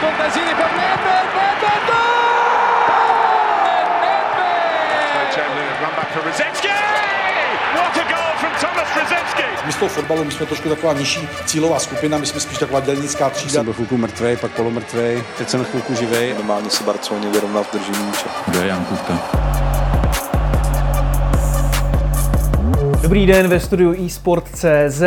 Contesini per Nedved, Nedved, goal! Nedved! Chamberlain run back for Rosetsky! What a goal from Thomas Rosetsky! My z toho fotbalu, my jsme trošku taková nižší cílová skupina, my jsme spíš taková dělnická třída. Jsem byl chvilku mrtvej, pak polomrtvej, teď jsem chvilku živej. Normálně se Barceloně vyrovnal v držení míče. Kdo je Jan Kutka? Dobrý den ve studiu eSport.cz.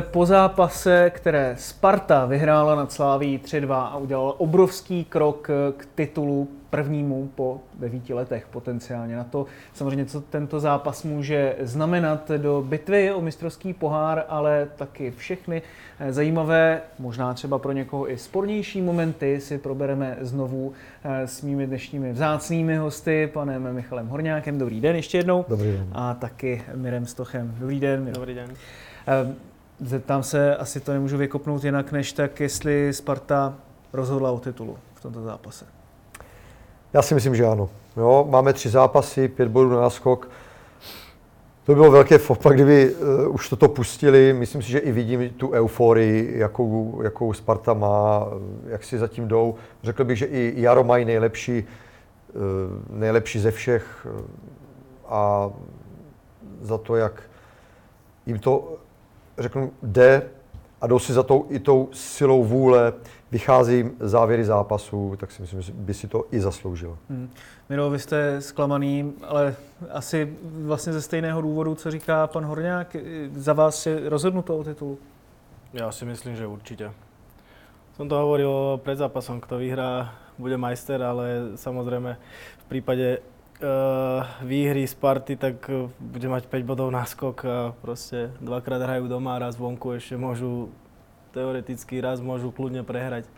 Po zápase, které Sparta vyhrála nad Sláví 3-2 a udělala obrovský krok k titulu prvnímu po devíti letech potenciálně. Na to samozřejmě, co tento zápas může znamenat do bitvy o mistrovský pohár, ale taky všechny zajímavé, možná třeba pro někoho i spornější momenty si probereme znovu s mými dnešními vzácnými hosty, panem Michalem Horňákem. Dobrý den ještě jednou. Dobrý den. A taky Mirem Stochem. Dobrý den. Miro. Dobrý den. Zeptám se, asi to nemůžu vykopnout jinak, než tak, jestli Sparta rozhodla o titulu v tomto zápase. Já si myslím, že ano. Jo, máme tři zápasy, pět bodů na náskok. To by bylo velké fopa, kdyby uh, už toto pustili. Myslím si, že i vidím tu euforii, jakou, jakou Sparta má, jak si zatím jdou. Řekl bych, že i Jaro mají nejlepší, uh, nejlepší ze všech a za to, jak jim to, řeknu, jde a jdou si za tou i tou silou vůle, vychází závěry zápasu, tak si myslím, že by si to i zasloužil. Hmm. Miro, vy jste zklamaný, ale asi vlastně ze stejného důvodu, co říká pan Horňák. Za vás je rozhodnuto o titulu? Ja si myslím, že určite. Som to hovoril pred zápasom, kto vyhrá, bude majster, ale samozrejme v prípade uh, výhry Sparty, tak bude mať 5 bodov náskok a proste dvakrát hrajú doma, raz vonku, ešte môžu teoreticky raz môžu kľudne prehrať.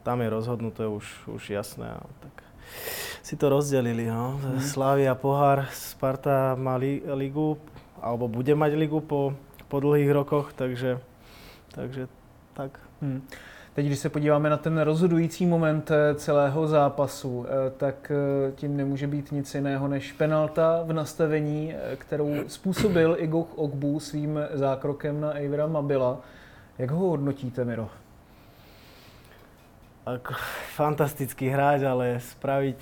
Tam je rozhodnuté už, už jasné. No, tak si to rozdelili. No. Mm. Slavia pohár, Sparta má li, ligu, alebo bude mať ligu po, po dlhých rokoch, takže, takže tak. Hmm. Teď, když se podíváme na ten rozhodující moment celého zápasu, tak tím nemůže být nic jiného než penalta v nastavení, kterou způsobil Igor Ogbu svým zákrokem na Eivera Mabila. Jak ho hodnotíte, Miro? Ako, fantastický hráč, ale spraviť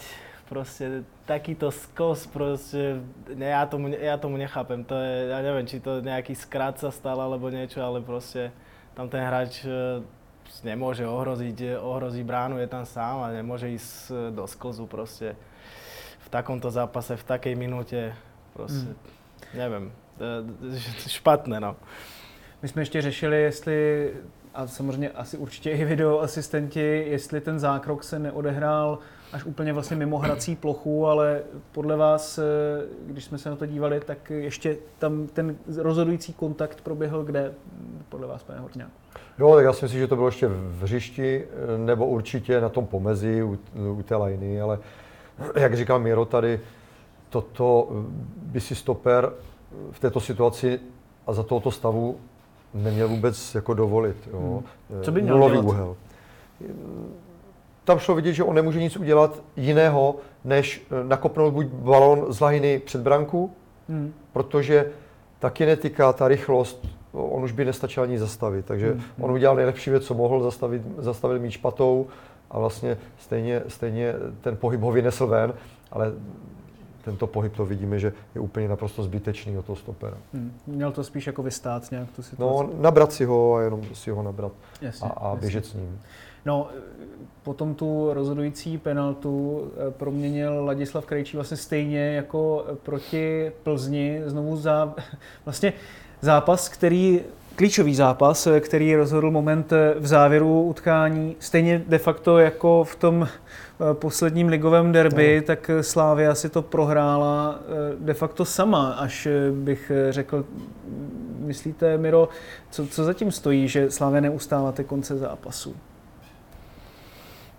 proste takýto skos, proste, ne, ja, tomu, ja tomu nechápem. To je, ja neviem, či to nejaký skrát sa stal alebo niečo, ale proste tam ten hráč e, nemôže ohroziť, ohrozí bránu, je tam sám a nemôže ísť e, do sklzu proste v takomto zápase, v takej minúte, proste, hmm. neviem, špatné, no. My jsme ještě řešili, jestli, a samozřejmě asi určitě i videoasistenti, jestli ten zákrok se neodehrál až úplně vlastně mimo hrací plochu, ale podle vás, když jsme se na to dívali, tak ještě tam ten rozhodující kontakt proběhl kde, podle vás, pane Horňák? Jo, tak já si myslím, že to bylo ještě v hřišti, nebo určitě na tom pomezí u, u té lajny, ale jak říkal Miro tady, toto by si stoper v této situaci a za tohoto stavu neměl vůbec jako dovolit. Jo. Hmm. Co by měl Nulový dělat? úhel. Tam šlo vidět, že on nemůže nic udělat jiného, než nakopnout buď balon z lahiny před branku, Hmm. protože ta kinetika, ta rychlost, on už by nestačil ani zastavit. Takže Hmm. on udělal nejlepší věc, co mohl, zastavit, zastavil míč patou a vlastně stejně, stejně ten pohyb ho vynesl ven, ale tento pohyb to vidíme, že je úplně naprosto zbytečný od toho stopera. Hmm. Měl to spíš jako vystát nějak tu situaci. No, nabrat si ho a jenom si ho nabrat Jasně, a, a jasně. běžet s ním. No, potom tu rozhodující penaltu eh, proměnil Ladislav Krejčí vlastně stejně jako proti Plzni. Znovu za, vlastně zápas, který klíčový zápas, eh, který rozhodl moment eh, v závěru utkání, stejně de facto jako v tom eh, posledním ligovém derby, no. tak eh, Slávia si to prohrála eh, de facto sama, až eh, bych eh, řekl, myslíte, Miro, co, co zatím stojí, že Slávia neustála ty konce zápasu?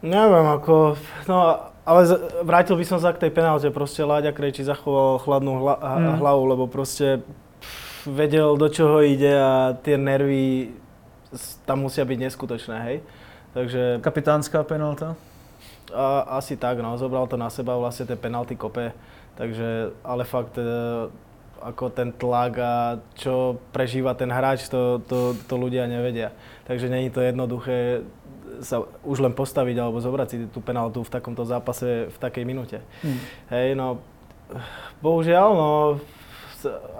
Neviem, ako, no ale vrátil by som sa k tej penálte, proste Láďa Krejči zachoval chladnú hla, Mm. hlavu, lebo proste pff, vedel, do čoho ide a tie nervy tam musia byť neskutočné, hej. Takže Kapitánská penalta? A, asi tak, no, zobral to na seba vlastne tie penalty kope, takže, ale fakt e, ako ten tlak a čo prežíva ten hráč, to, to, to ľudia nevedia. Takže není to jednoduché sa už len postaviť alebo zobrať si tú penaltu v takomto zápase v takej minúte. Hmm. Hej, no, bohužiaľ, no,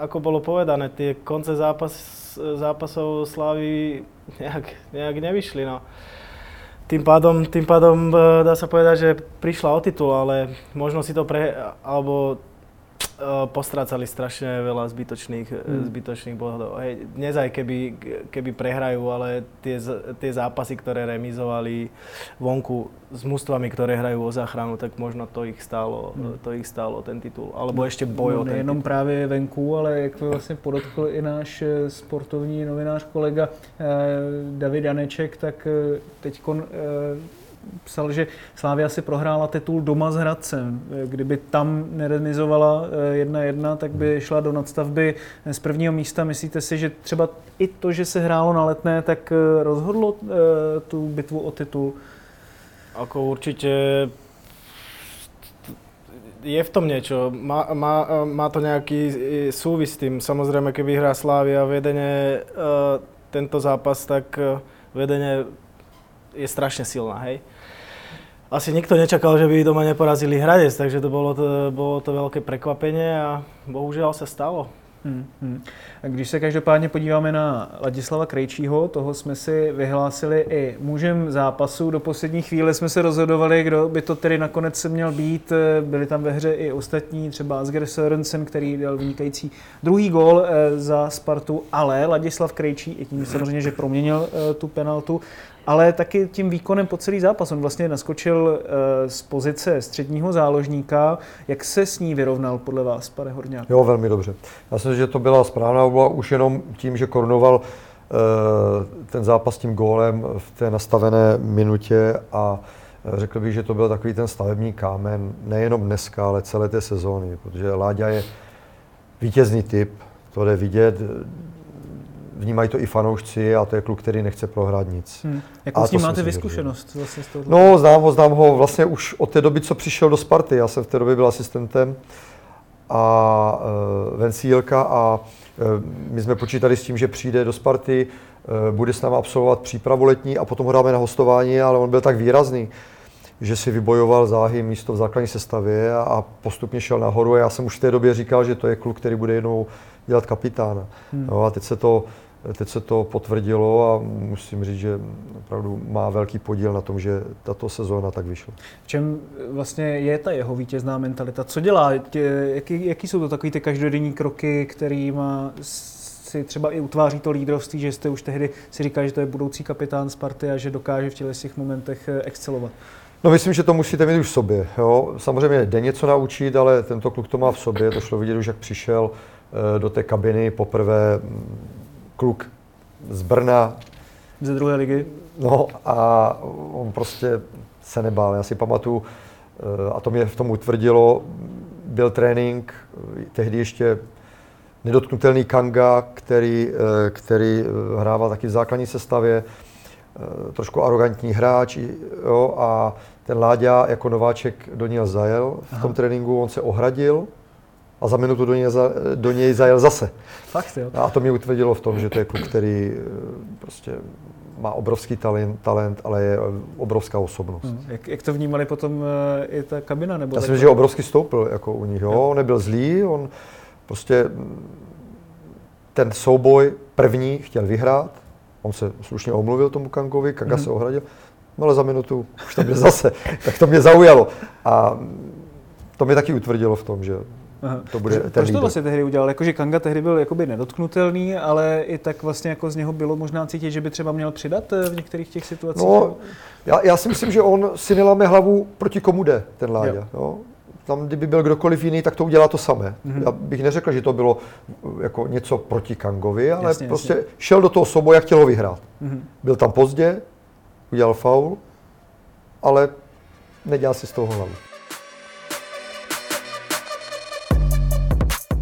ako bolo povedané, tie konce zápas, zápasov Slavy nejak, nejak nevyšli, no. Tým pádom, tým pádom e, dá sa povedať, že prišla o titul, ale možno si to pre, alebo postrácali strašne veľa zbytočných, Hmm. mm. zbytočných bodov. Hej, dnes aj keby, keby prehrajú, ale tie, tie zápasy, ktoré remizovali vonku s mužstvami, ktoré hrajú o záchranu, tak možno to ich stálo, Hmm. to ich stálo ten titul. Alebo ešte boj o no, ten nejenom titul. právě venku, ale jak to vlastně podotkl i náš eh, sportovní novinář kolega eh, David Janeček, tak eh, teď eh, psal, že Slávia si prohrála titul doma s Hradcem. Eh, Kdyby tam neremizovala 1-1, tak by šla do nadstavby z prvního místa. Myslíte si, že třeba i to, že se hrálo na letné, tak eh, rozhodlo eh, tu bitvu o titul? Ako určite je v tom niečo. Má, má, má to nejaký e, súvis s tým. Samozrejme, keby hrá Slávia vedenie uh, tento zápas, tak vedenie je strašne silná, hej. Asi nikto nečakal, že by doma neporazili Hradec, takže to bolo to, bolo to veľké prekvapenie a bohužiaľ sa stalo. Hmm, hmm. A když se každopádně podíváme na Ladislava Krejčího, toho jsme si vyhlásili i mužem zápasu. Do poslední chvíle jsme se rozhodovali, kdo by to tedy nakonec se měl být. Byli tam ve hře i ostatní, třeba Asger Sørensen, který dal vynikající druhý gól eh, za Spartu, ale Ladislav Krejčí, i tím samozřejmě, že proměnil eh, tu penaltu, ale taky tím výkonem po celý zápas. On vlastně naskočil eh, z pozice středního záložníka. Jak se s ní vyrovnal podle vás, pane Horňák? Jo, velmi dobře. Já si myslím, že to byla správná volba už jenom tím, že korunoval eh, ten zápas tím gólem v té nastavené minutě a eh, řekl bych, že to byl takový ten stavební kámen, nejenom dneska, ale celé té sezóny, protože Láďa je vítězný typ, to jde vidět, vnímají to i fanoušci a to je kluk, který nechce prohrát nic. Hmm. Jakou s ním máte vyzkušenost vlastně z toho? No, znám ho, znám ho vlastně už od té doby, co přišel do Sparty. Já jsem v té době byl asistentem a uh, Vencílka a uh, my jsme počítali s tím, že přijde do Sparty, uh, bude s námi absolvovat přípravu letní a potom ho dáme na hostování, ale on byl tak výrazný, že si vybojoval záhy místo v základní sestavě a, a postupně šel nahoru a já jsem už v té době říkal, že to je kluk, který bude jednou dělat kapitána. Hmm. No a teď se to Teď se to potvrdilo a musím říct, že opravdu má velký podíl na tom, že tato sezóna tak vyšla. V čem vlastně je ta jeho vítězná mentalita? Co dělá? Jaký, jaký jsou to takové ty každodenní kroky, kterýma si třeba i utváří to lídrovství, že jste už tehdy si říkali, že to je budoucí kapitán Sparty a že dokáže v těchto těch momentech eh, excelovat? No myslím, že to musíte mít už v sobě. Jo? Samozřejmě jde něco naučit, ale tento kluk to má v sobě. To šlo vidět už, jak přišel eh, do té kabiny poprvé kluk z Brna. Ze druhé ligy? No a on prostě se nebál. Já si pamatuju, a to mě v tom utvrdilo, byl trénink, tehdy ještě nedotknutelný Kanga, který, který hrával taky v základní sestavě, trošku arrogantní hráč jo, a ten Láďa jako nováček do něj zajel v tom Aha. tréninku, on se ohradil, a za minutu do něj, za, do něj zajel zase. Fakt, jo. A to mě utvrdilo v tom, že to je kluk, který prostě má obrovský talent, talent ale je obrovská osobnost. Hmm. Jak, jak to vnímali potom i ta kabina? Nebo Já si myslím, že obrovský stoupil jako u nich. Jo? On nebyl zlý, on prostě ten souboj první chtěl vyhrát, on se slušně omluvil tomu Kankovi, Kanga hmm. se ohradil, ale za minutu už tam byl zase. tak to mě zaujalo. A to mě taky utvrdilo v tom, že Aha. to bude ten Proč to vlastně tehdy udělal? Jakože Kanga tehdy byl jakoby nedotknutelný, ale i tak vlastně jako z něho bylo možná cítit, že by třeba měl přidat v některých těch situacích? No, já, já si myslím, že on si neláme hlavu, proti komu jde ten Láďa. Jo. Jo? Tam, kdyby byl kdokoliv jiný, tak to udělá to samé. Mm-hmm. Já bych neřekl, že to bylo jako něco proti Kangovi, ale jasně, prostě jasně. šel do toho souboje a chtěl ho vyhrát. Mm-hmm. Byl tam pozdě, udělal faul ale nedělá si z toho hlavu.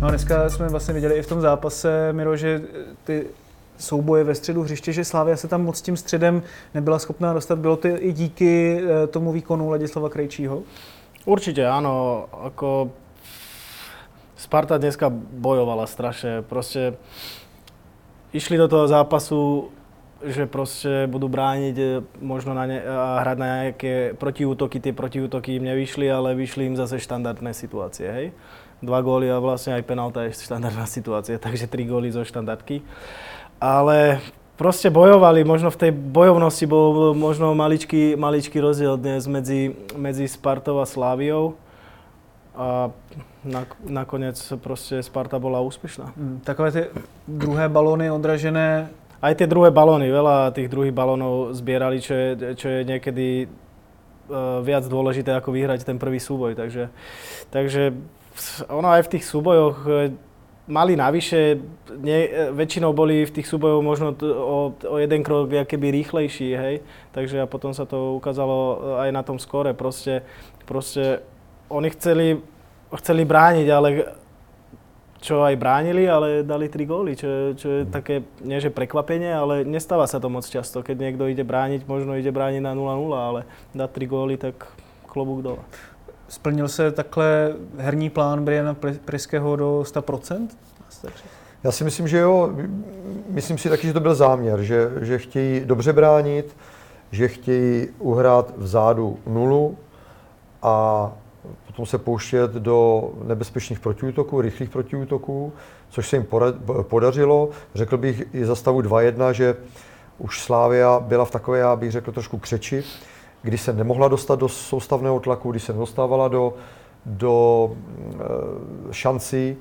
No a dneska jsme vlastně viděli i v tom zápase, Miro, že ty souboje ve středu hřiště, že Slávia se tam moc tím středem nebyla schopná dostat. Bylo to i díky eh, tomu výkonu Ladislava Krejčího? Určite áno, ako Sparta dneska bojovala strašne. Proste išli do toho zápasu, že proste budú brániť e, možno na ne, a hrať na nejaké protiútoky. Tie protiútoky im nevyšli, ale vyšli im zase štandardné situácie. Hej? Dva góly a vlastne aj penálta je štandardná situácia, takže tri góly zo štandardky. Ale proste bojovali, možno v tej bojovnosti bol možno maličký, maličký rozdiel dnes medzi, medzi Spartou a Sláviou. A na, nakoniec proste Sparta bola úspešná. Hmm, takové ty druhé balóny odražené aj tie druhé balóny, veľa tých druhých balónov zbierali, čo je, čo je niekedy viac dôležité ako vyhrať ten prvý súboj. Takže, takže ono aj v tých súbojoch e, mali navyše, nie, e, väčšinou boli v tých súbojoch možno o, o jeden krok keby rýchlejší, hej. Takže a potom sa to ukázalo aj na tom skore. Proste, proste oni chceli, chceli brániť, ale čo aj bránili, ale dali tri góly, čo, čo je také, nie že prekvapenie, ale nestáva sa to moc často. Keď niekto ide brániť, možno ide brániť na 0-0, ale dá tri góly, tak klobúk dole. Splnil se takhle herní plán Briana Priského do 100%? Já si myslím, že jo. Myslím si taky, že to byl záměr, že, že chtějí dobře bránit, že chtějí uhrát vzadu nulu a potom se pouštět do nebezpečných protiútoků, rychlých protiútoků, což se jim podařilo. Řekl bych i za stavu 2-1, že už Slávia byla v takové, já bych řekl, trošku křeči, kdy se nemohla dostat do soustavného tlaku, kdy se nedostávala do, do e, šancí,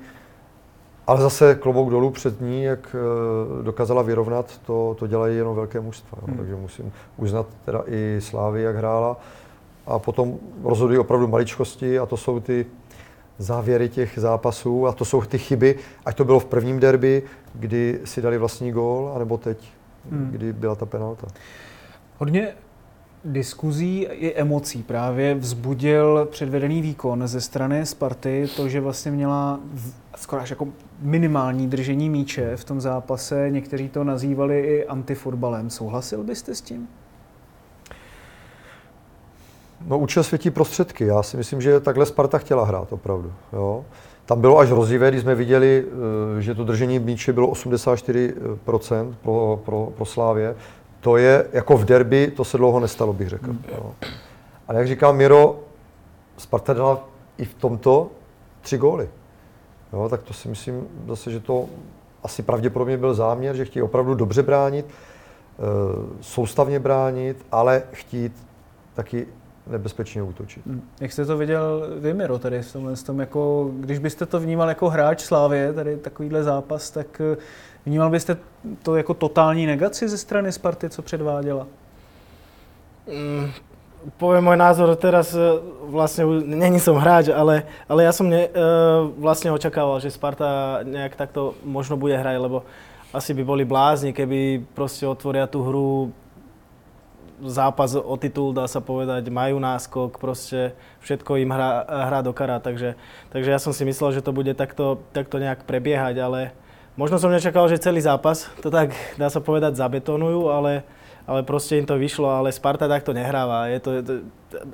ale zase klobouk dolů před ní, jak e, dokázala vyrovnat, to, to dělají jenom velké mužstva. Hmm. Takže musím uznat teda i Slávy, jak hrála a potom rozhodují opravdu maličkosti a to jsou ty závěry těch zápasů a to jsou ty chyby, ať to bylo v prvním derby, kdy si dali vlastní gól, anebo teď, hmm. kdy byla ta penalta. Hodně diskuzí i emocí právě vzbudil předvedený výkon ze strany Sparty, to, že vlastně měla skoro až jako minimální držení míče v tom zápase. Někteří to nazývali i antifotbalem. Souhlasil byste s tím? No účel světí prostředky. Já si myslím, že takhle Sparta chtěla hrát opravdu. Jo. Tam bylo až hrozivé, když jsme viděli, eh, že to držení míče bylo 84% pro, pro, pro Slávě. To je jako v derby, to se dlouho nestalo, bych řekl. Mm. Jo. Ale jak říká Miro, Sparta dala i v tomto tři góly. Jo, tak to si myslím zase, že to asi pravděpodobně byl záměr, že chtějí opravdu dobře bránit, eh, soustavně bránit, ale chtít taky nebezpečně útočit. Hmm. Jak jste to viděl vy, Miro, tady v tomhle tom, jako, když byste to vnímal jako hráč Slávě, tady takovýhle zápas, tak eh, vnímal byste to jako totální negaci ze strany Sparty, co předváděla? Mm, poviem môj názor teraz, eh, vlastne není som hráč, ale, ale ja som ne, uh, vlastne očakával, že Sparta nejak takto možno bude hrať, lebo asi by boli blázni, keby proste otvoria tú hru zápas o titul, dá sa povedať, majú náskok, proste všetko im hrá, hrá do kara, takže, takže ja som si myslel, že to bude takto, takto nejak prebiehať, ale možno som nečakal, že celý zápas to tak, dá sa povedať, zabetonujú, ale, ale proste im to vyšlo, ale Sparta takto nehráva. Je to, je to,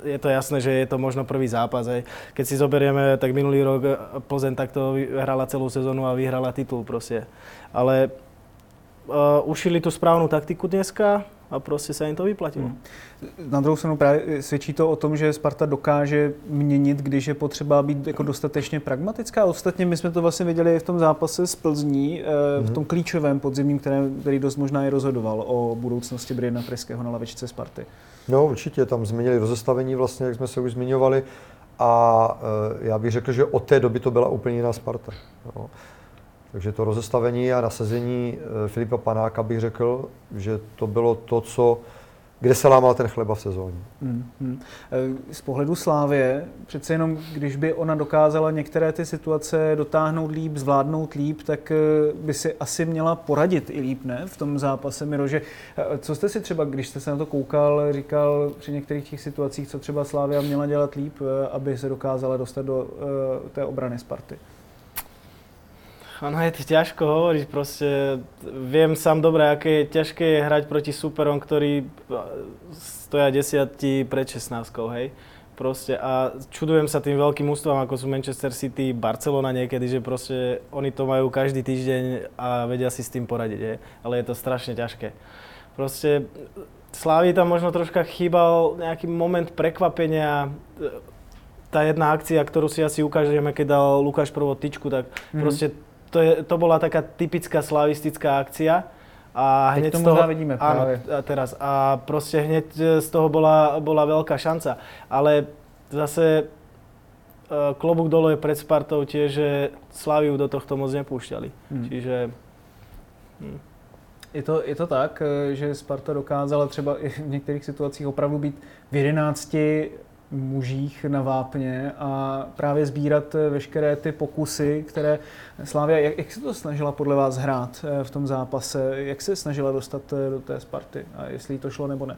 je to jasné, že je to možno prvý zápas. Aj. Keď si zoberieme, tak minulý rok Plzeň takto hrala celú sezónu a vyhrala titul proste. Ale uh, ušili tú správnu taktiku dneska, a prostě se jim to vyplatilo. Hmm. Na druhou stranu právě svědčí to o tom, že Sparta dokáže měnit, když je potřeba být jako dostatečně pragmatická. Ostatně my jsme to vlastně viděli v tom zápase s Plzní, hmm. v tom klíčovém podzimním, který, který dost možná i rozhodoval o budoucnosti Briana Friského na lavičce Sparty. No určitě, tam změnili rozestavení vlastně, jak jsme se už zmiňovali. A e, já bych řekl, že od té doby to byla úplně jiná Sparta. No. Takže to rozestavení a nasazení eh, Filipa Panáka bych řekl, že to bylo to, co kde se lámal ten chleba v sezóně. Hmm, hmm. Z pohledu Slávě, přece jenom, když by ona dokázala některé ty situace dotáhnout líp, zvládnout líp, tak eh, by si asi měla poradit i líp, ne? V tom zápase, Mirože. Eh, co jste si třeba, když jste se na to koukal, říkal při některých těch situacích, co třeba Slávia měla dělat líp, aby se dokázala dostat do té obrany Sparty? Ono je to ťažko hovoriť, proste viem sám dobre, aké je ťažké hrať proti superom, ktorí stoja desiatí pred 16, hej. Proste a čudujem sa tým veľkým ústvom, ako sú Manchester City, Barcelona niekedy, že proste oni to majú každý týždeň a vedia si s tým poradiť, hej. Ale je to strašne ťažké. Proste Slávy tam možno troška chýbal nejaký moment prekvapenia, tá jedna akcia, ktorú si asi ukážeme, keď dal Lukáš prvú tyčku, tak mm. proste to, je, to bola taká typická slavistická akcia. A hneď Teď to z toho, vidíme práve. Áno, a teraz. A proste hneď e, z toho bola, bola veľká šanca. Ale zase e, klobúk dole je pred Spartou tiež, že Slaviu do tohto moc nepúšťali. Hmm. Čiže... Hm. Je to, je to tak, e, že Sparta dokázala třeba i v některých situacích opravdu být v 11 mužích na vápně a právě sbírat eh, veškeré ty pokusy, které Slávia, jak, jak se to snažila podle vás hrát eh, v tom zápase, jak se snažila dostat eh, do té Sparty a jestli to šlo nebo ne?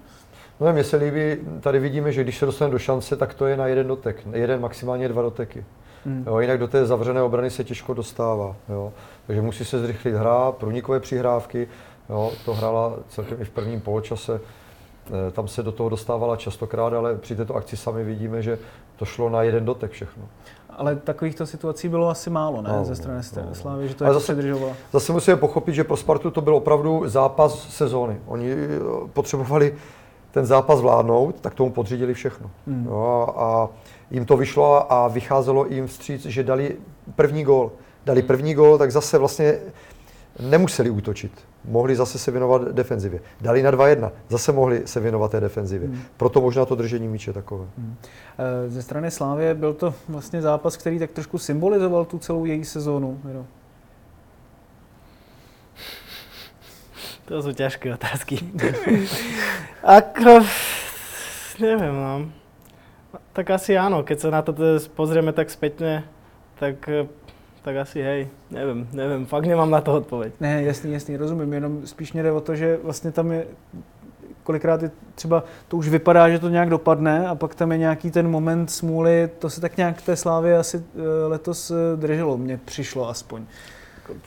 No mně se líbí, tady vidíme, že když se dostane do šance, tak to je na jeden dotek, jeden, maximálně dva doteky. Hmm. Jo, jinak do té zavřené obrany se těžko dostává. Jo. Takže musí se zrychlit hra, průnikové přihrávky, jo, to hrála celkem i v prvním poločase. Eh, tam se do toho dostávala častokrát, ale při této akci sami vidíme, že to šlo na jeden dotek všechno. Ale takovýchto situací bylo asi málo, ne? No, ze strany no, no. Slávy, že to ale zase, zase musíme pochopit, že pro Spartu to byl opravdu zápas sezóny. Oni eh, potřebovali ten zápas vládnout, tak tomu podřídili všechno. Hmm. No, a jim to vyšlo a vycházelo jim vstříc, že dali první gól. Dali první gól, tak zase vlastně nemuseli útočit. Mohli zase se věnovat defenzivě. Dali na 2-1, zase mohli se věnovat té defenzivě. Hmm. Proto možná to držení míče takové. Hmm. Eh, ze strany Slávě byl to vlastně zápas, který tak trošku symbolizoval tu celou její sezónu. Jo. To jsou těžké otázky. Ako, nevím, no. Tak asi áno, keď sa na to pozrieme tak spätne, tak eh, tak asi hej, nevím, nevím, fakt nemám na to odpověď. Ne, jasný, jasný, rozumím, jenom spíš mě jde o to, že vlastně tam je kolikrát je třeba to už vypadá, že to nějak dopadne a pak tam je nějaký ten moment smůly, to se tak nějak té slávě asi eh, letos eh, drželo, mně přišlo aspoň.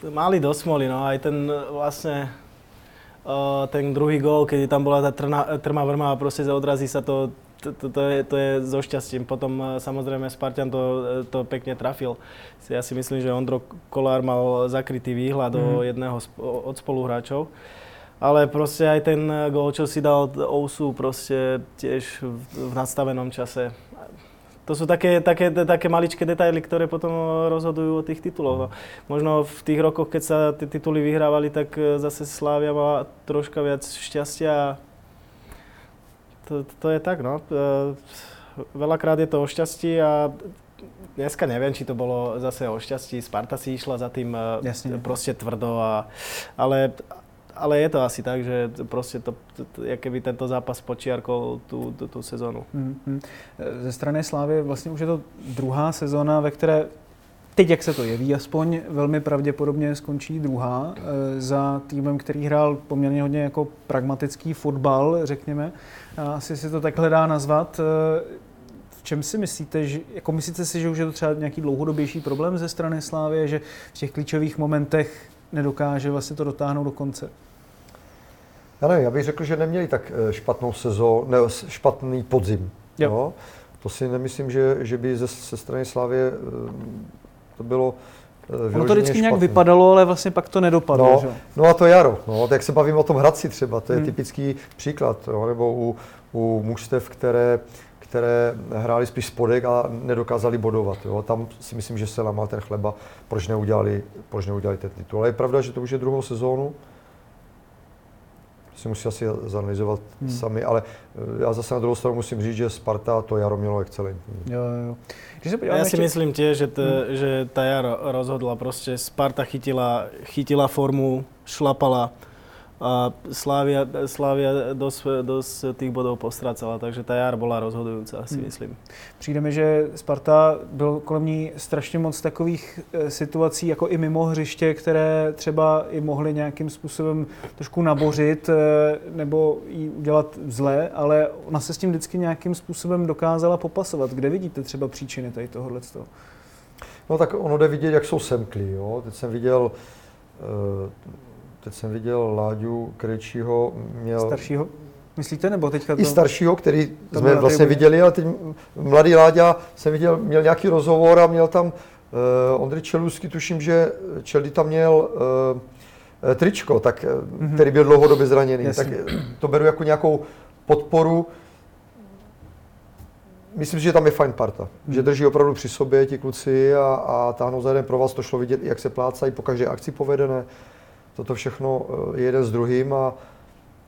Mali do smoly, no, aj ten vlastně ten druhý gól, keď tam bola tá trna, trma vrma a proste odrazí sa to to, to, to, je, to je so šťastím. Potom eh, samozrejme Spartan to, eh, to pekne trafil. Ja si myslím, že Ondro Kolár mal zakrytý výhľad mm. do mhm. jedného od spoluhráčov. Ale proste aj ten eh, gól, čo si dal Ousu, proste tiež v, v nadstavenom čase. To sú také, také, také maličké detaily, ktoré potom rozhodujú o tých tituloch. No. Možno v tých rokoch, keď sa tie tituly vyhrávali, tak zase Slávia mala troška viac šťastia to, to je tak, no. Veľakrát je to o šťastí a dneska neviem, či to bolo zase o šťastí. Sparta si išla za tým e, Jasne. proste tvrdo, a, ale, ale je to asi tak, že proste to, to, to keby tento zápas počiarkol tú, tú, tú sezónu. Mm-hmm. Ze strany Slávy vlastně už je to druhá sezóna, ve které teď, jak se to jeví, aspoň velmi pravděpodobně skončí druhá e, za týmem, který hrál poměrně hodně jako pragmatický fotbal, řekněme. Asi si to takhle dá nazvat. E, v čem si myslíte, že, jako myslíte si, že už je to třeba nějaký dlouhodobější problém ze strany Slávy, že v těch klíčových momentech nedokáže vlastně to dotáhnout do konce? Já nevím, já bych řekl, že neměli tak e, špatnou sezónu, ne, špatný podzim. Jo. No, to si nemyslím, že, že by ze, ze strany Slávě to bylo eh, Ono to vždycky nějak vypadalo, ale vlastně pak to nedopadlo. No, že? no a to jaro. No, jak se bavím o tom Hradci třeba, to je hmm. typický příklad. Jo, nebo u, u mužstev, které, které hráli spíš spodek a nedokázali bodovat. Jo. Tam si myslím, že se lamal ten chleba, proč neudělali, proč neudělali ten titul. Ale je pravda, že to už je druhou sezónu si musí asi zanalizovat hmm. sami, ale eh, já zase na druhou stranu musím říct, že Sparta to jaro mělo excelentní. Jo, jo. Když se já si myslím tiež, že, t, hmm. že ta jaro rozhodla. Prostě Sparta chytila, chytila formu, šlapala. A Slavia, Slavia dosť, dosť tých bodov postracala, takže ta jar bola rozhodujúca, si hmm. myslím. Přijde mi, že Sparta byl kolem ní strašně moc takových e, situací, jako i mimo hřiště, které třeba i mohly nějakým způsobem trošku nabořit e, nebo jí udělat zle, ale ona se s tím vždycky nějakým způsobem dokázala popasovat. Kde vidíte třeba příčiny tady tohohle? No tak ono jde vidět, jak jsou semklí. Jo? Teď jsem viděl e, teď jsem viděl Láďu Krejčího, měl... Staršího? Myslíte, nebo teďka to... I staršího, který jsme vlastně viděli, ale teď mladý Láďa jsem viděl, měl nějaký rozhovor a měl tam uh, Ondřej Čelusky, tuším, že Čeldy tam měl uh, tričko, tak, mm-hmm. který byl dlouhodobě zraněný. Jasně. Tak to beru jako nějakou podporu. Myslím si, že tam je fajn parta. Hmm. Že drží opravdu při sobě ti kluci a, a táhnou za jeden pro vás. To šlo vidět, jak se plácají po každé akci povedené toto všechno eh, je jeden s druhým a,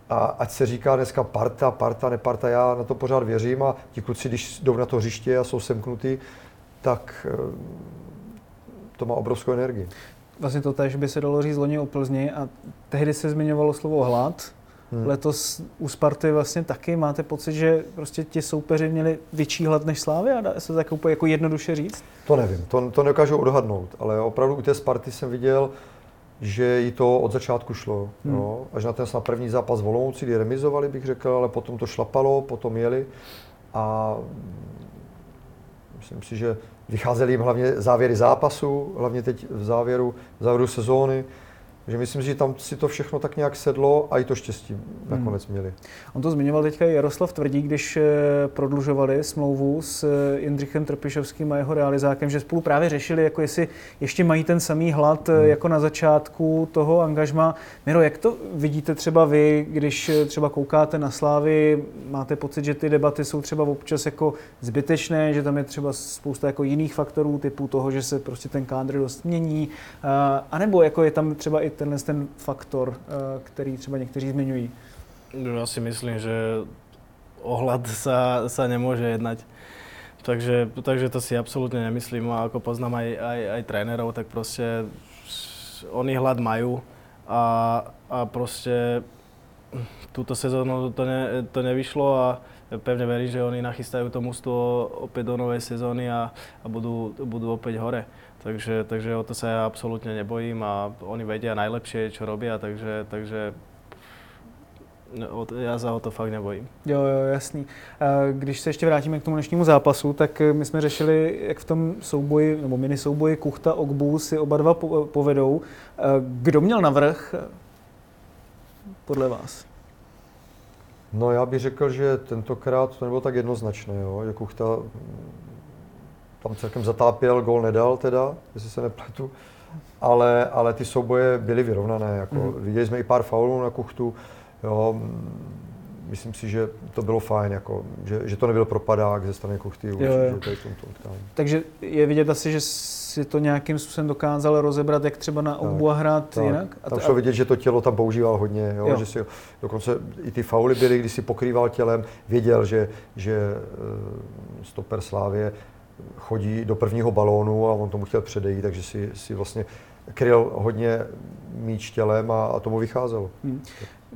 a ať se říká dneska parta, parta, neparta, já na to pořád věřím a ti kluci, když jdou na to hřiště a jsou semknutí, tak eh, to má obrovskou energii. Vlastně to tež by se dalo říct loni o Plzni a tehdy se zmiňovalo slovo hlad. Hmm. Letos u Sparty vlastně taky máte pocit, že prostě ti soupeři měli větší hlad než Slávy a dá se to tak úplně jako jednoduše říct? To nevím, to, to nedokážu odhadnout, ale opravdu u té Sparty jsem viděl, že jí to od začátku šlo. Hmm. Jo. Až na ten snad první zápas v Olomouci, kdy remizovali, bych řekl, ale potom to šlapalo, potom jeli a myslím si, že vycházely jim hlavně závěry zápasu, hlavně teď v závěru, v závěru sezóny. Takže myslím, že tam si to všechno tak nějak sedlo a i to štěstí nakonec hmm. měli. On to zmiňoval teďka Jaroslav Tvrdí, když eh, prodlužovali smlouvu s eh, Jindřichem Trpišovským a jeho realizákem, že spolu právě řešili, jako jestli ještě mají ten samý hlad eh, hmm. jako na začátku toho angažma. Miro, jak to vidíte třeba vy, když třeba koukáte na Slávy, máte pocit, že ty debaty jsou třeba občas jako zbytečné, že tam je třeba spousta jako jiných faktorů typu toho, že se prostě ten kádr dost mění, a nebo jako je tam třeba i tenhle ten faktor, eh, který třeba někteří zmiňují? Já si myslím, že ohlad sa, sa nemôže jednať. Takže, takže to si absolútne nemyslím. A ako poznám aj, aj, aj trénerov, tak proste oni hlad majú a, a proste túto sezónu to, ne, to nevyšlo a pevne verím, že oni nachystajú to mústvo opäť do novej sezóny a, a budú, budú opäť hore. Takže, takže o to sa ja absolútne nebojím a oni vedia najlepšie, čo robia, takže, takže já za o to fakt nebojím. Jo, jo, jasný. Když se ještě vrátíme k tomu dnešnímu zápasu, tak my jsme řešili, jak v tom souboji, nebo mini souboji Kuchta, Ogbu si oba dva povedou. Kdo měl navrh podle vás? No já bych řekl, že tentokrát to nebylo tak jednoznačné, jo? že Kuchta tam celkem zatápěl, gol nedal teda, jestli se nepletu, ale, ale ty souboje byly vyrovnané. Jako, mm. Viděli jsme i pár faulů na kuchtu, jo, myslím si, že to bylo fajn, jako, že, že to nebyl propadák ze strany kuchty jo, jo. Tomto Takže je vidět asi, že si to nějakým způsobem dokázal rozebrat, jak třeba na obu a hrát tak. jinak? A tam šlo vidět, že to tělo tam používal hodně, jo, jo. že si dokonce i ty fauly byly, když si pokrýval tělem, věděl, že, že uh, stoper Slávě chodí do prvního balónu a on tomu chtěl předejít, takže si, si vlastně kryl hodně míč tělem a, a tomu vycházelo. Hmm.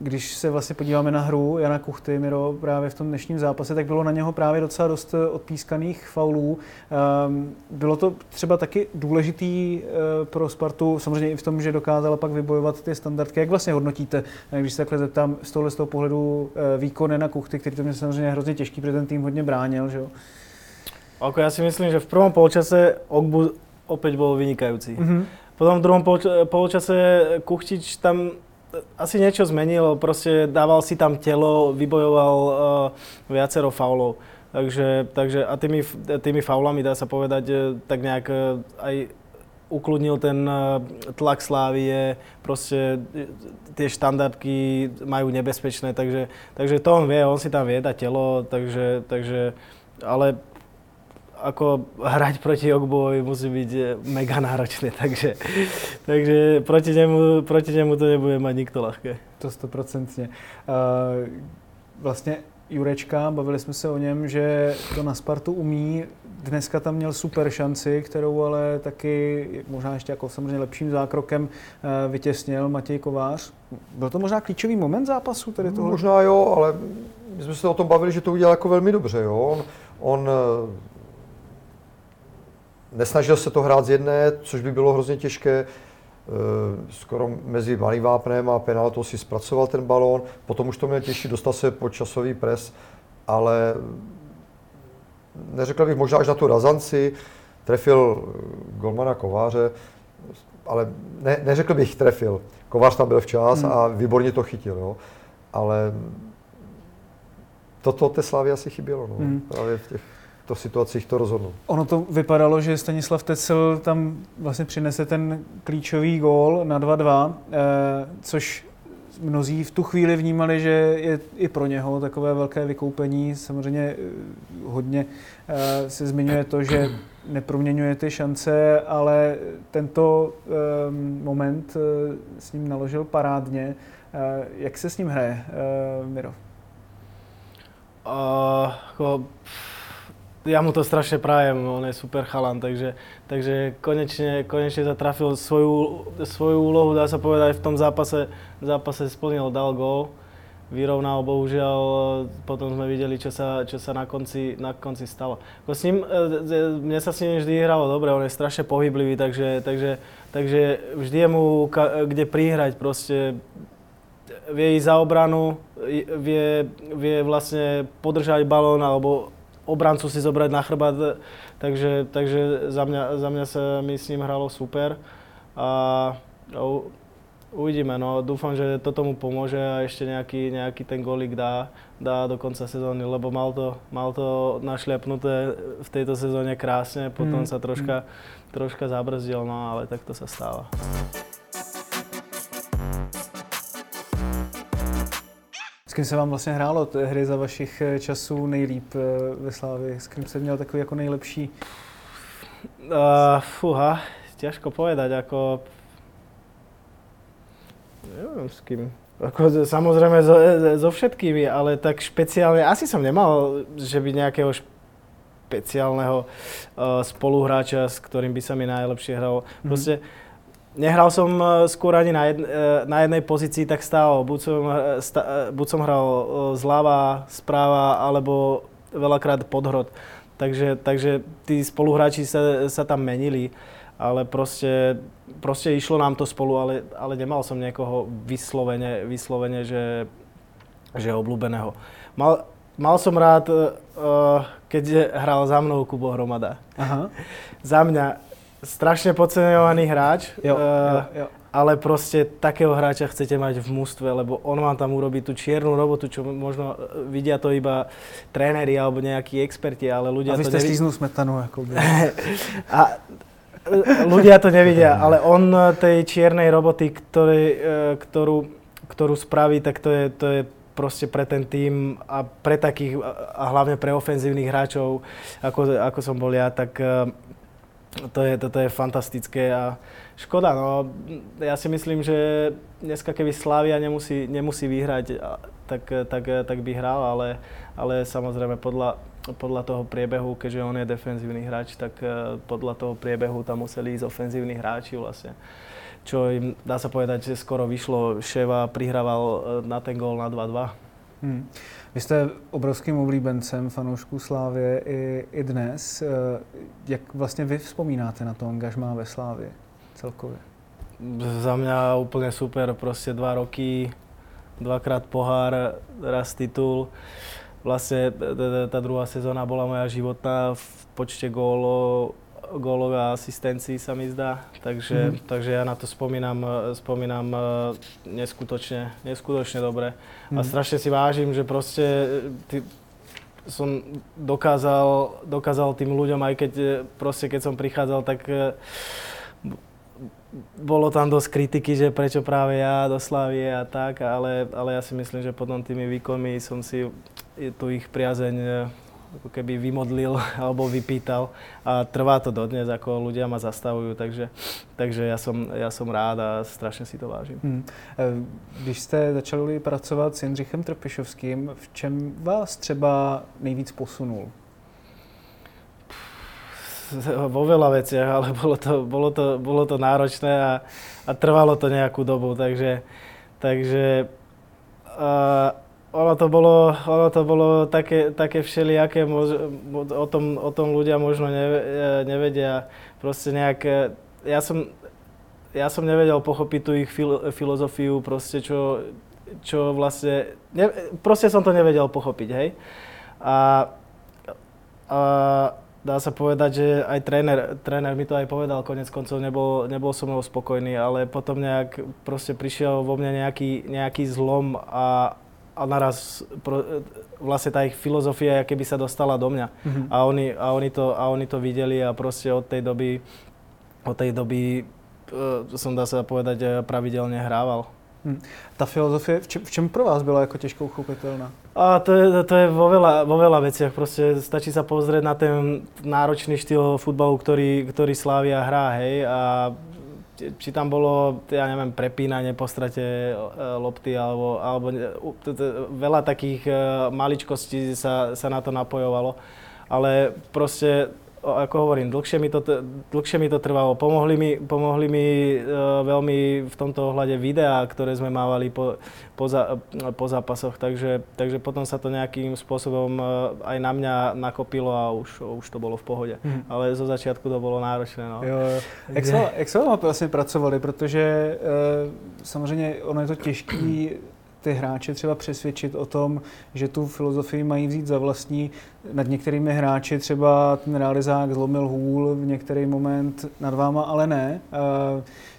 Když se vlastně podíváme na hru Jana Kuchty, Miro, právě v tom dnešním zápase, tak bylo na něho právě docela dost eh, odpískaných faulů. Um, bylo to třeba taky důležitý uh, pro Spartu, samozřejmě i v tom, že dokázala pak vybojovat ty standardky. Jak vlastně hodnotíte, eh, když se takhle zeptám z tohohle z toho pohledu výkon Jana Kuchty, který to mě samozřejmě hrozně těžký, protože ten tým hodně bránil, že jo? Ako ja si myslím, že v prvom polčase Ogbu opäť bol vynikajúci. Mm-hmm. Potom v druhom polčase Kuchtič tam asi niečo zmenil, proste dával si tam telo, vybojoval uh, viacero faulov. Takže, takže a tými, tými faulami, dá sa povedať, eh, tak nejak aj ukludnil ten tlak Slávie, proste tie štandardky majú nebezpečné, takže, takže to on vie, on si tam vie dať telo, takže, takže ale ako hrať proti Ogbovi musí eh, mega náročné, takže, takže proti, němu, proti němu to nebude mať nikto ľahké. To stoprocentně. Uh, vlastně Jurečka, bavili jsme se o něm, že to na Spartu umí, dneska tam měl super šanci, kterou ale taky možná ještě jako samozřejmě lepším zákrokem eh, vytěsnil Matěj Kovář. Byl to možná klíčový moment zápasu tady toho? Možná jo, ale my jsme se o tom bavili, že to udělal jako velmi dobře. Jo? On, on eh, nesnažil se to hrát z jedné, což by bylo hrozně těžké. Skoro mezi malým vápnem a penaltou si zpracoval ten balón, potom už to měl těžší, dostal se pod časový pres, ale neřekl bych možná až na tu razanci, trefil golmana Kováře, ale ne, neřekl bych trefil. Kovář tam byl včas hmm. a výborně to chytil, jo. ale toto té Slávy asi chybělo, no. hmm. právě v těch to situacích to rozhodlo. Ono to vypadalo, že Stanislav Tecel tam vlastně přinese ten klíčový gól na 2-2, eh, což mnozí v tu chvíli vnímali, že je i pro něho takové velké vykoupení. Samozřejmě eh, hodně eh, se zmiňuje to, že neproměňuje ty šance, ale tento moment s ním naložil parádně. Jak se s ním hraje, Miro? Uh, jako ja mu to strašne prajem, on je super chalan, takže, takže konečne, konečne zatrafil svoju, svoju úlohu, dá sa povedať, v tom zápase, zápase splnil, dal gól, vyrovnal, bohužiaľ, potom sme videli, čo sa, čo sa na, konci, na konci stalo. Ako s ním, e, e, mne sa s ním vždy hralo dobre, on je strašne pohyblivý, takže, takže, takže vždy je mu kde prihrať, proste vie za obranu, vie, vie vlastne podržať balón alebo obrancu si zobrať na chrbát, takže, takže za, mňa, za mňa sa mi s ním hralo super. A, a uvidíme, no dúfam, že to tomu pomôže a ešte nejaký, nejaký ten golík dá, dá do konca sezóny, lebo mal to, mal to našliapnuté v tejto sezóne krásne, potom mm. sa troška, troška zabrzdil, no ale tak to sa stáva. Kým se vám vlastně hrálo ty hry za vašich eh, časů nejlíp eh, ve Slávii? S kým jste měl takový jako nejlepší? Uh, fúha, ťažko povedať, ako... Neviem s kým. Ako, samozrejme so, so všetkými, ale tak špeciálne, asi som nemal, že by nejakého špeciálneho uh, spoluhráča, s ktorým by sa mi najlepšie hralo. Mhm. Proste mm-hmm Nehral som eh, skôr ani na, jedn, eh, na jednej pozícii tak stále. Buď som, eh, sta, buď som hral zľava, správa, alebo veľakrát podhrod. Takže, takže tí spoluhráči sa, sa tam menili, ale proste, proste išlo nám to spolu, ale, ale nemal som niekoho vyslovene, vyslovene že, že obľúbeného. Mal, mal som rád, uh, keď hral za mnou Kubo Hromada. Aha. za mňa strašne podceňovaný hráč. Jo, uh, jo, jo. Ale proste takého hráča chcete mať v mústve, lebo on vám tam urobí tú čiernu robotu, čo možno eh, vidia to iba tréneri alebo nejakí experti, ale ľudia A vy to ste nevidí... smetanu. Ako A eh, ľudia to nevidia, ale on tej čiernej roboty, ktorý, ktorú, ktorú spraví, tak to je, to je proste pre ten tým a pre takých, a hlavne pre ofenzívnych hráčov, ako, ako som bol ja, tak to je, toto je fantastické a škoda, no. Ja si myslím, že dneska keby Slavia nemusí, nemusí vyhrať, tak, tak, tak by hral, ale, ale samozrejme podľa, podľa toho priebehu, keďže on je defenzívny hráč, tak e, podľa toho priebehu tam museli ísť ofenzívni hráči vlastne. Čo im, dá sa povedať, že skoro vyšlo. Ševa prihrával e, na ten gól na 2-2. Hmm. Vy jste obrovským oblíbencem fanoušků Slávě i, i dnes. Eh, jak vlastně vy vzpomínáte na to angažmá ve Slávě celkově? Za mňa úplne super, proste dva roky, dvakrát pohár, raz titul. Vlastne tá druhá sezóna bola moja životná v počte gólov gólov a asistencií sa mi zdá. Takže, mm-hmm. takže ja na to spomínam, spomínam e, neskutočne, neskutočne dobre. Mm-hmm. A mhm. strašne si vážim, že proste e, ty, som dokázal, dokázal tým ľuďom, aj keď proste keď som prichádzal, tak bolo tam dosť kritiky, že prečo práve ja do Slavie a tak, ale, ale ja si myslím, že potom tými výkonmi som si tu ich priazeň ako keby vymodlil alebo vypýtal a trvá to dodnes, ako ľudia ma zastavujú, takže, takže ja, som, ja som rád a strašně si to vážím. Hmm. Když jste začali pracovat s Jindřichem Trpišovským, v čem vás třeba nejvíc posunul? vo veľa veciach, ale bolo to, bolo to, bolo to náročné a, a trvalo to nejakú dobu, takže, takže uh, ono to bolo, ono to bolo také, také všelijaké, o tom, o tom ľudia možno nevedia, proste nejak, ja som, ja som nevedel pochopiť tú ich fil, filozofiu, proste čo, čo vlastne, ne, proste som to nevedel pochopiť, hej. A, a dá sa povedať, že aj tréner, tréner mi to aj povedal, konec koncov nebol, nebol som mnou spokojný, ale potom nejak proste prišiel vo mne nejaký, nejaký zlom a, a naraz pro, vlastne tá ich filozofia keby sa dostala do mňa. Mm-hmm. A, oni, a, oni to, a oni to videli a proste od tej doby, od tej doby e, som dá sa povedať pravidelne hrával. Hmm. Ta filozofie, v čem, v čem pro vás byla jako těžko uchopitelná? A to je, to je vo, veľa, vo veľa veciach. Proste stačí sa pozrieť na ten náročný štýl futbalu, ktorý, ktorý Slávia hrá, hej. A či tam bolo, ja neviem, prepínanie po strate e, lopty, alebo, alebo veľa takých e, maličkostí sa, sa na to napojovalo. Ale proste ako hovorím, dlhšie mi to, dlhšie mi to trvalo. Pomohli mi, pomohli mi uh, veľmi v tomto ohľade videá, ktoré sme mávali po, po, za, po zápasoch, takže, takže potom sa to nejakým spôsobom uh, aj na mňa nakopilo a už, už to bolo v pohode. Hmm. Ale zo začiatku to bolo náročné. No. Jo, jo. Jak, se, jak se vlastně pracovali? Protože uh, samozřejmě ono je to těžký ty hráče třeba přesvědčit o tom, že tu filozofii mají vzít za vlastní. Nad některými hráči třeba ten realizák zlomil hůl v některý moment, nad váma ale ne.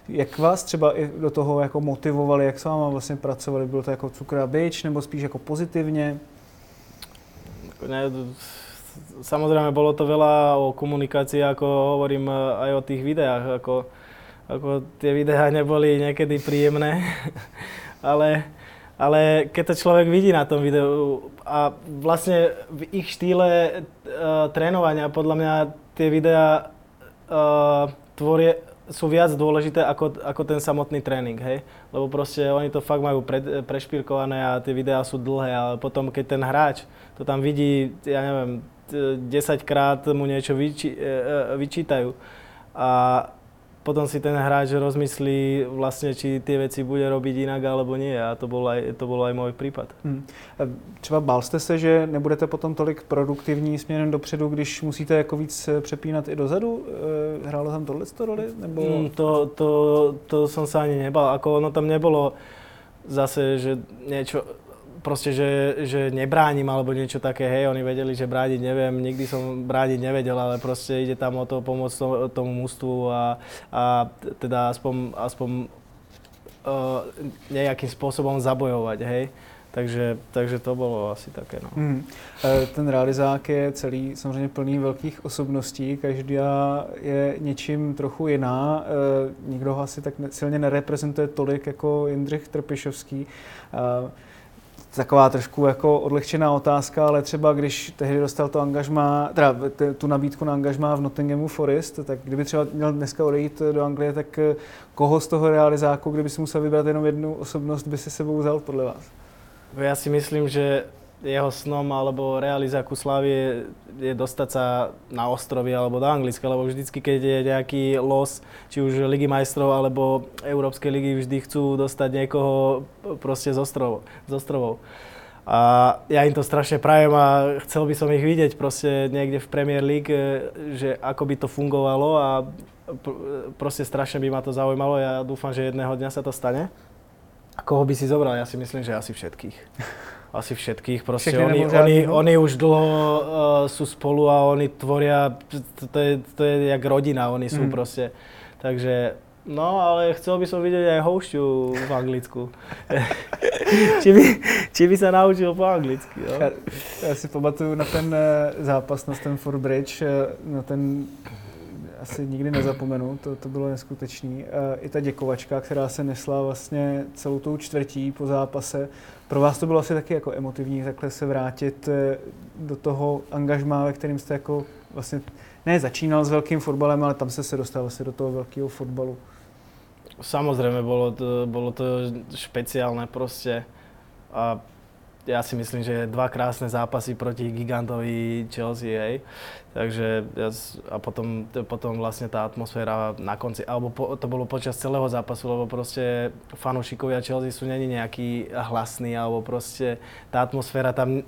Jak vás třeba i do toho jako motivovali, jak s váma vlastně pracovali? Bylo to jako cukr a byč, nebo spíš jako pozitivně? Ne, samozrejme, bolo to veľa o komunikácii, ako hovorím aj o tých videách. Ako, ako tie videá neboli niekedy príjemné, ale ale keď to človek vidí na tom videu a vlastne v ich štýle uh, trénovania, podľa mňa tie videá uh, tvorie, sú viac dôležité ako, ako ten samotný tréning, hej? Lebo proste oni to fakt majú pre, prešpírkované a tie videá sú dlhé, ale potom keď ten hráč to tam vidí, ja neviem, 10 krát mu niečo vyči, vyčítajú a potom si ten hráč rozmyslí vlastne, či tie veci bude robiť inak alebo nie. A to bol aj, to bol aj môj prípad. Hmm. Třeba bál jste se, že nebudete potom tolik produktivní směrem dopředu, když musíte jako víc přepínat i dozadu? Eh, hrálo tam tohle roli? Nebo... Hmm, to, to, to som sa ani nebal. Ako ono tam nebolo zase, že niečo proste, že, že nebránim alebo niečo také, hej, oni vedeli, že brániť neviem, nikdy som brániť nevedel, ale proste ide tam o to pomôcť tomu, tomu mústvu a, a teda aspoň, aspoň uh, nejakým spôsobom zabojovať, hej. Takže, takže to bylo asi také. No. Hmm. Ten realizák je celý samozřejmě plný velkých osobností, každá je něčím trochu jiná. Nikdo ho asi tak silně nereprezentuje tolik jako Jindřich Trpišovský taková trošku jako odlehčená otázka, ale třeba když tehdy dostal to angažma, teda tu nabídku na angažma v Nottinghamu Forest, tak kdyby třeba měl dneska odejít do Anglie, tak eh, koho z toho realizáku, kdyby si musel vybrat jenom jednu osobnost, by si sebou vzal podle vás? Já si myslím, že jeho snom alebo realizáku Slavy je, je dostať sa na ostrovy alebo do Anglicka, lebo vždycky, keď je nejaký los, či už Ligy majstrov alebo Európskej ligy, vždy chcú dostať niekoho proste z ostrovov. Z ostrovov. A ja im to strašne prajem a chcel by som ich vidieť proste niekde v Premier League, že ako by to fungovalo a proste strašne by ma to zaujímalo. Ja dúfam, že jedného dňa sa to stane. A koho by si zobral? Ja si myslím, že asi všetkých. asi všetkých. Proste oni, oni, oni už dlho uh, sú spolu a oni tvoria, to, to, je, to je jak rodina, oni sú mm. proste. Takže, no ale chcel by som vidieť aj houšťu v Anglicku. či, by, či by sa naučil po anglicky. Jo? Já, já si pamatuju na ten uh, zápas na Stamford Bridge, uh, na ten asi nikdy nezapomenu, to, to bylo neskutečný. I ta děkovačka, která se nesla vlastně celou tou čtvrtí po zápase, pro vás to bylo asi taky jako emotivní takhle se vrátit eh, do toho angažmá, ve kterým jste jako vlastně ne začínal s velkým fotbalem, ale tam se se dostal vlastně do toho velkého fotbalu. Samozrejme, bolo to, bolo to špeciálne proste. A ja si myslím, že dva krásne zápasy proti gigantovi Chelsea, hej. Takže a potom, potom vlastne tá atmosféra na konci, alebo po, to bolo počas celého zápasu, lebo proste fanúšikovia Chelsea sú není nejaký hlasný, alebo proste tá atmosféra tam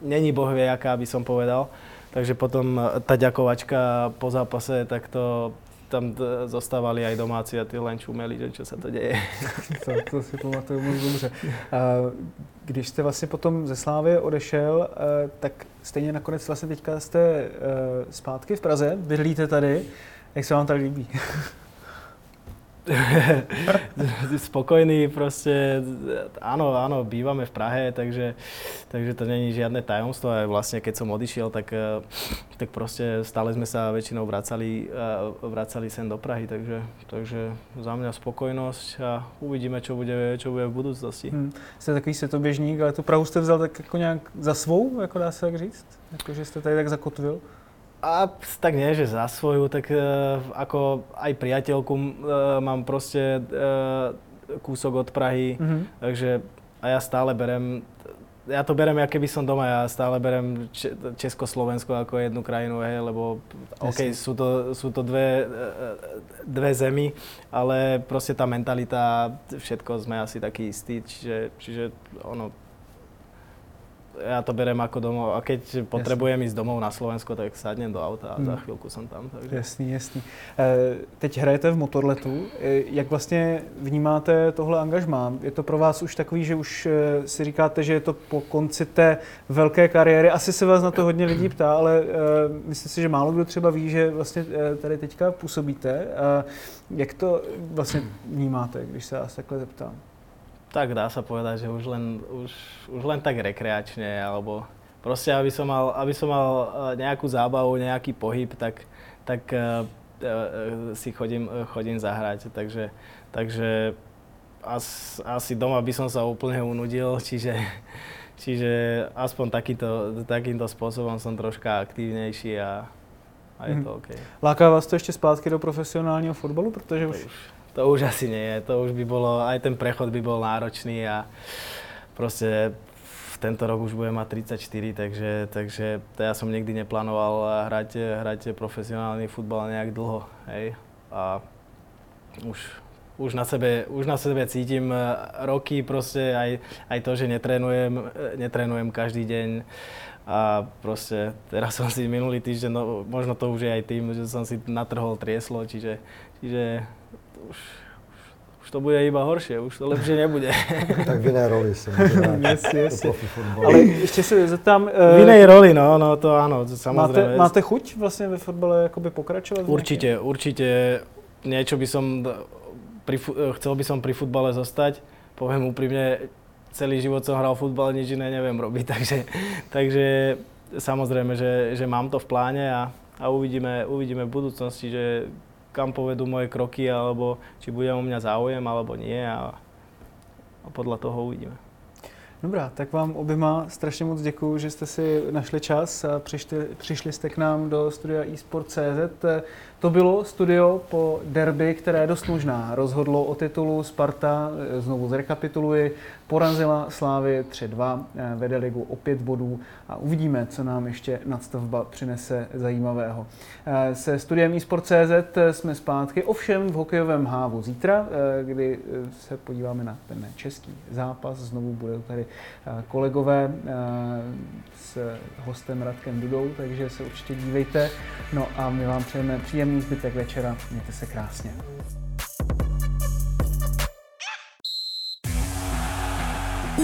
není bohvie, aká by som povedal. Takže potom tá ďakovačka po zápase, tak to tam zostávali aj domáci a ty len čumeli, že čo sa to deje. to, to si pamatuju moc dobře. Když jste vlastně potom ze Slávy odešel, tak stejně nakonec vlastně teďka jste zpátky v Praze, bydlíte tady. Jak se vám tady líbí? spokojný proste, áno, áno, bývame v Prahe, takže, takže to není žiadne tajomstvo a vlastne keď som odišiel, tak, eh, tak proste stále sme sa väčšinou vracali, eh, vracali sem do Prahy, takže, takže za mňa spokojnosť a uvidíme, čo bude, čo bude v budúcnosti. Hmm. Jste takový světoběžník, ale tu Prahu jste vzal tak jako nějak za svou, jako dá se tak říct? Jako, že jste tady tak zakotvil? A tak nie, že za svoju, tak uh, ako aj priateľku uh, mám proste uh, kúsok od Prahy, mm-hmm. takže a ja stále berem, ja to berem, aké by som doma, ja stále berem Československo ako jednu krajinu, hej, lebo OK, sú to, sú to dve, dve zemi, ale proste tá mentalita, všetko sme asi taký istí, čiže, čiže ono, ja to berem ako domov a keď potrebujem jasný. ísť domov na Slovensko, tak sadnem do auta a hmm. za chvilku jsem tam. Takže... Jasný, jasný. E, teď hrajete v motorletu. E, jak vlastně vnímáte tohle angažmá? Je to pro vás už takový, že už e, si říkáte, že je to po konci té velké kariéry? Asi se vás na to hodně lidí ptá, ale myslím si, že málo kdo třeba ví, že vlastně tady teďka působíte. Jak to vlastně vnímáte, když se vás takhle zeptám? Tak dá sa povedať, že už len, už, už len tak rekreačne, alebo proste, aby som mal, aby som mal eh, nejakú zábavu, nejaký pohyb, tak, tak uh, uh, si chodím, chodím zahrať. Takže, takže as, asi doma by som sa úplne unudil, čiže, čiže aspoň takýto, takýmto spôsobom som troška aktívnejší a, a je to mhm. OK. Láká vás to ešte zpátky do profesionálního fotbalu? Protože už to už asi nie je. To už by bolo, aj ten prechod by bol náročný a proste v tento rok už budem mať 34, takže, takže to ja som nikdy neplánoval hrať, hrať profesionálny futbal nejak dlho. Hej. A už, už, na sebe, už na sebe cítim roky, proste aj, aj to, že netrénujem, netrénujem každý deň. A proste teraz som si minulý týždeň, no, možno to už je aj tým, že som si natrhol trieslo, čiže, čiže už, už to bude iba horšie, už to lepšie nebude. tak v inej roli som. yes, yes. Ale ještě se zeptám... Uh, v inej roli, no, no to áno, samozrejme. Máte, máte chuť vlastně ve fotbale jakoby pokračovat? Určite, určite. Niečo by som, pri, chcel by som pri futbale zostať. Poviem úprimne, celý život som hral futbal, nič iné neviem robiť, takže, takže samozrejme, že, že mám to v pláne a, a uvidíme, uvidíme v budúcnosti, že kam povedú moje kroky, alebo či bude o mňa záujem, alebo nie a, a podľa toho uvidíme. Dobrá, tak vám oběma strašně moc děkuji, že jste si našli čas a přišli, přišli jste k nám do studia eSport.cz. To bylo studio po derby, které dost možná rozhodlo o titulu. Sparta, eh, znovu zrekapituluji, porazila Slávy 3-2, eh, vede ligu o 5 bodů a uvidíme, co nám ještě nadstavba přinese zajímavého. Eh, se studiem eSport.cz jsme zpátky, ovšem v hokejovém hávu zítra, kdy se podíváme na ten český zápas. Znovu budou tady kolegové s hostem Radkem Dudou, takže se určitě dívejte. No a my vám přejeme příjemný zbytek večera. Mějte se krásně.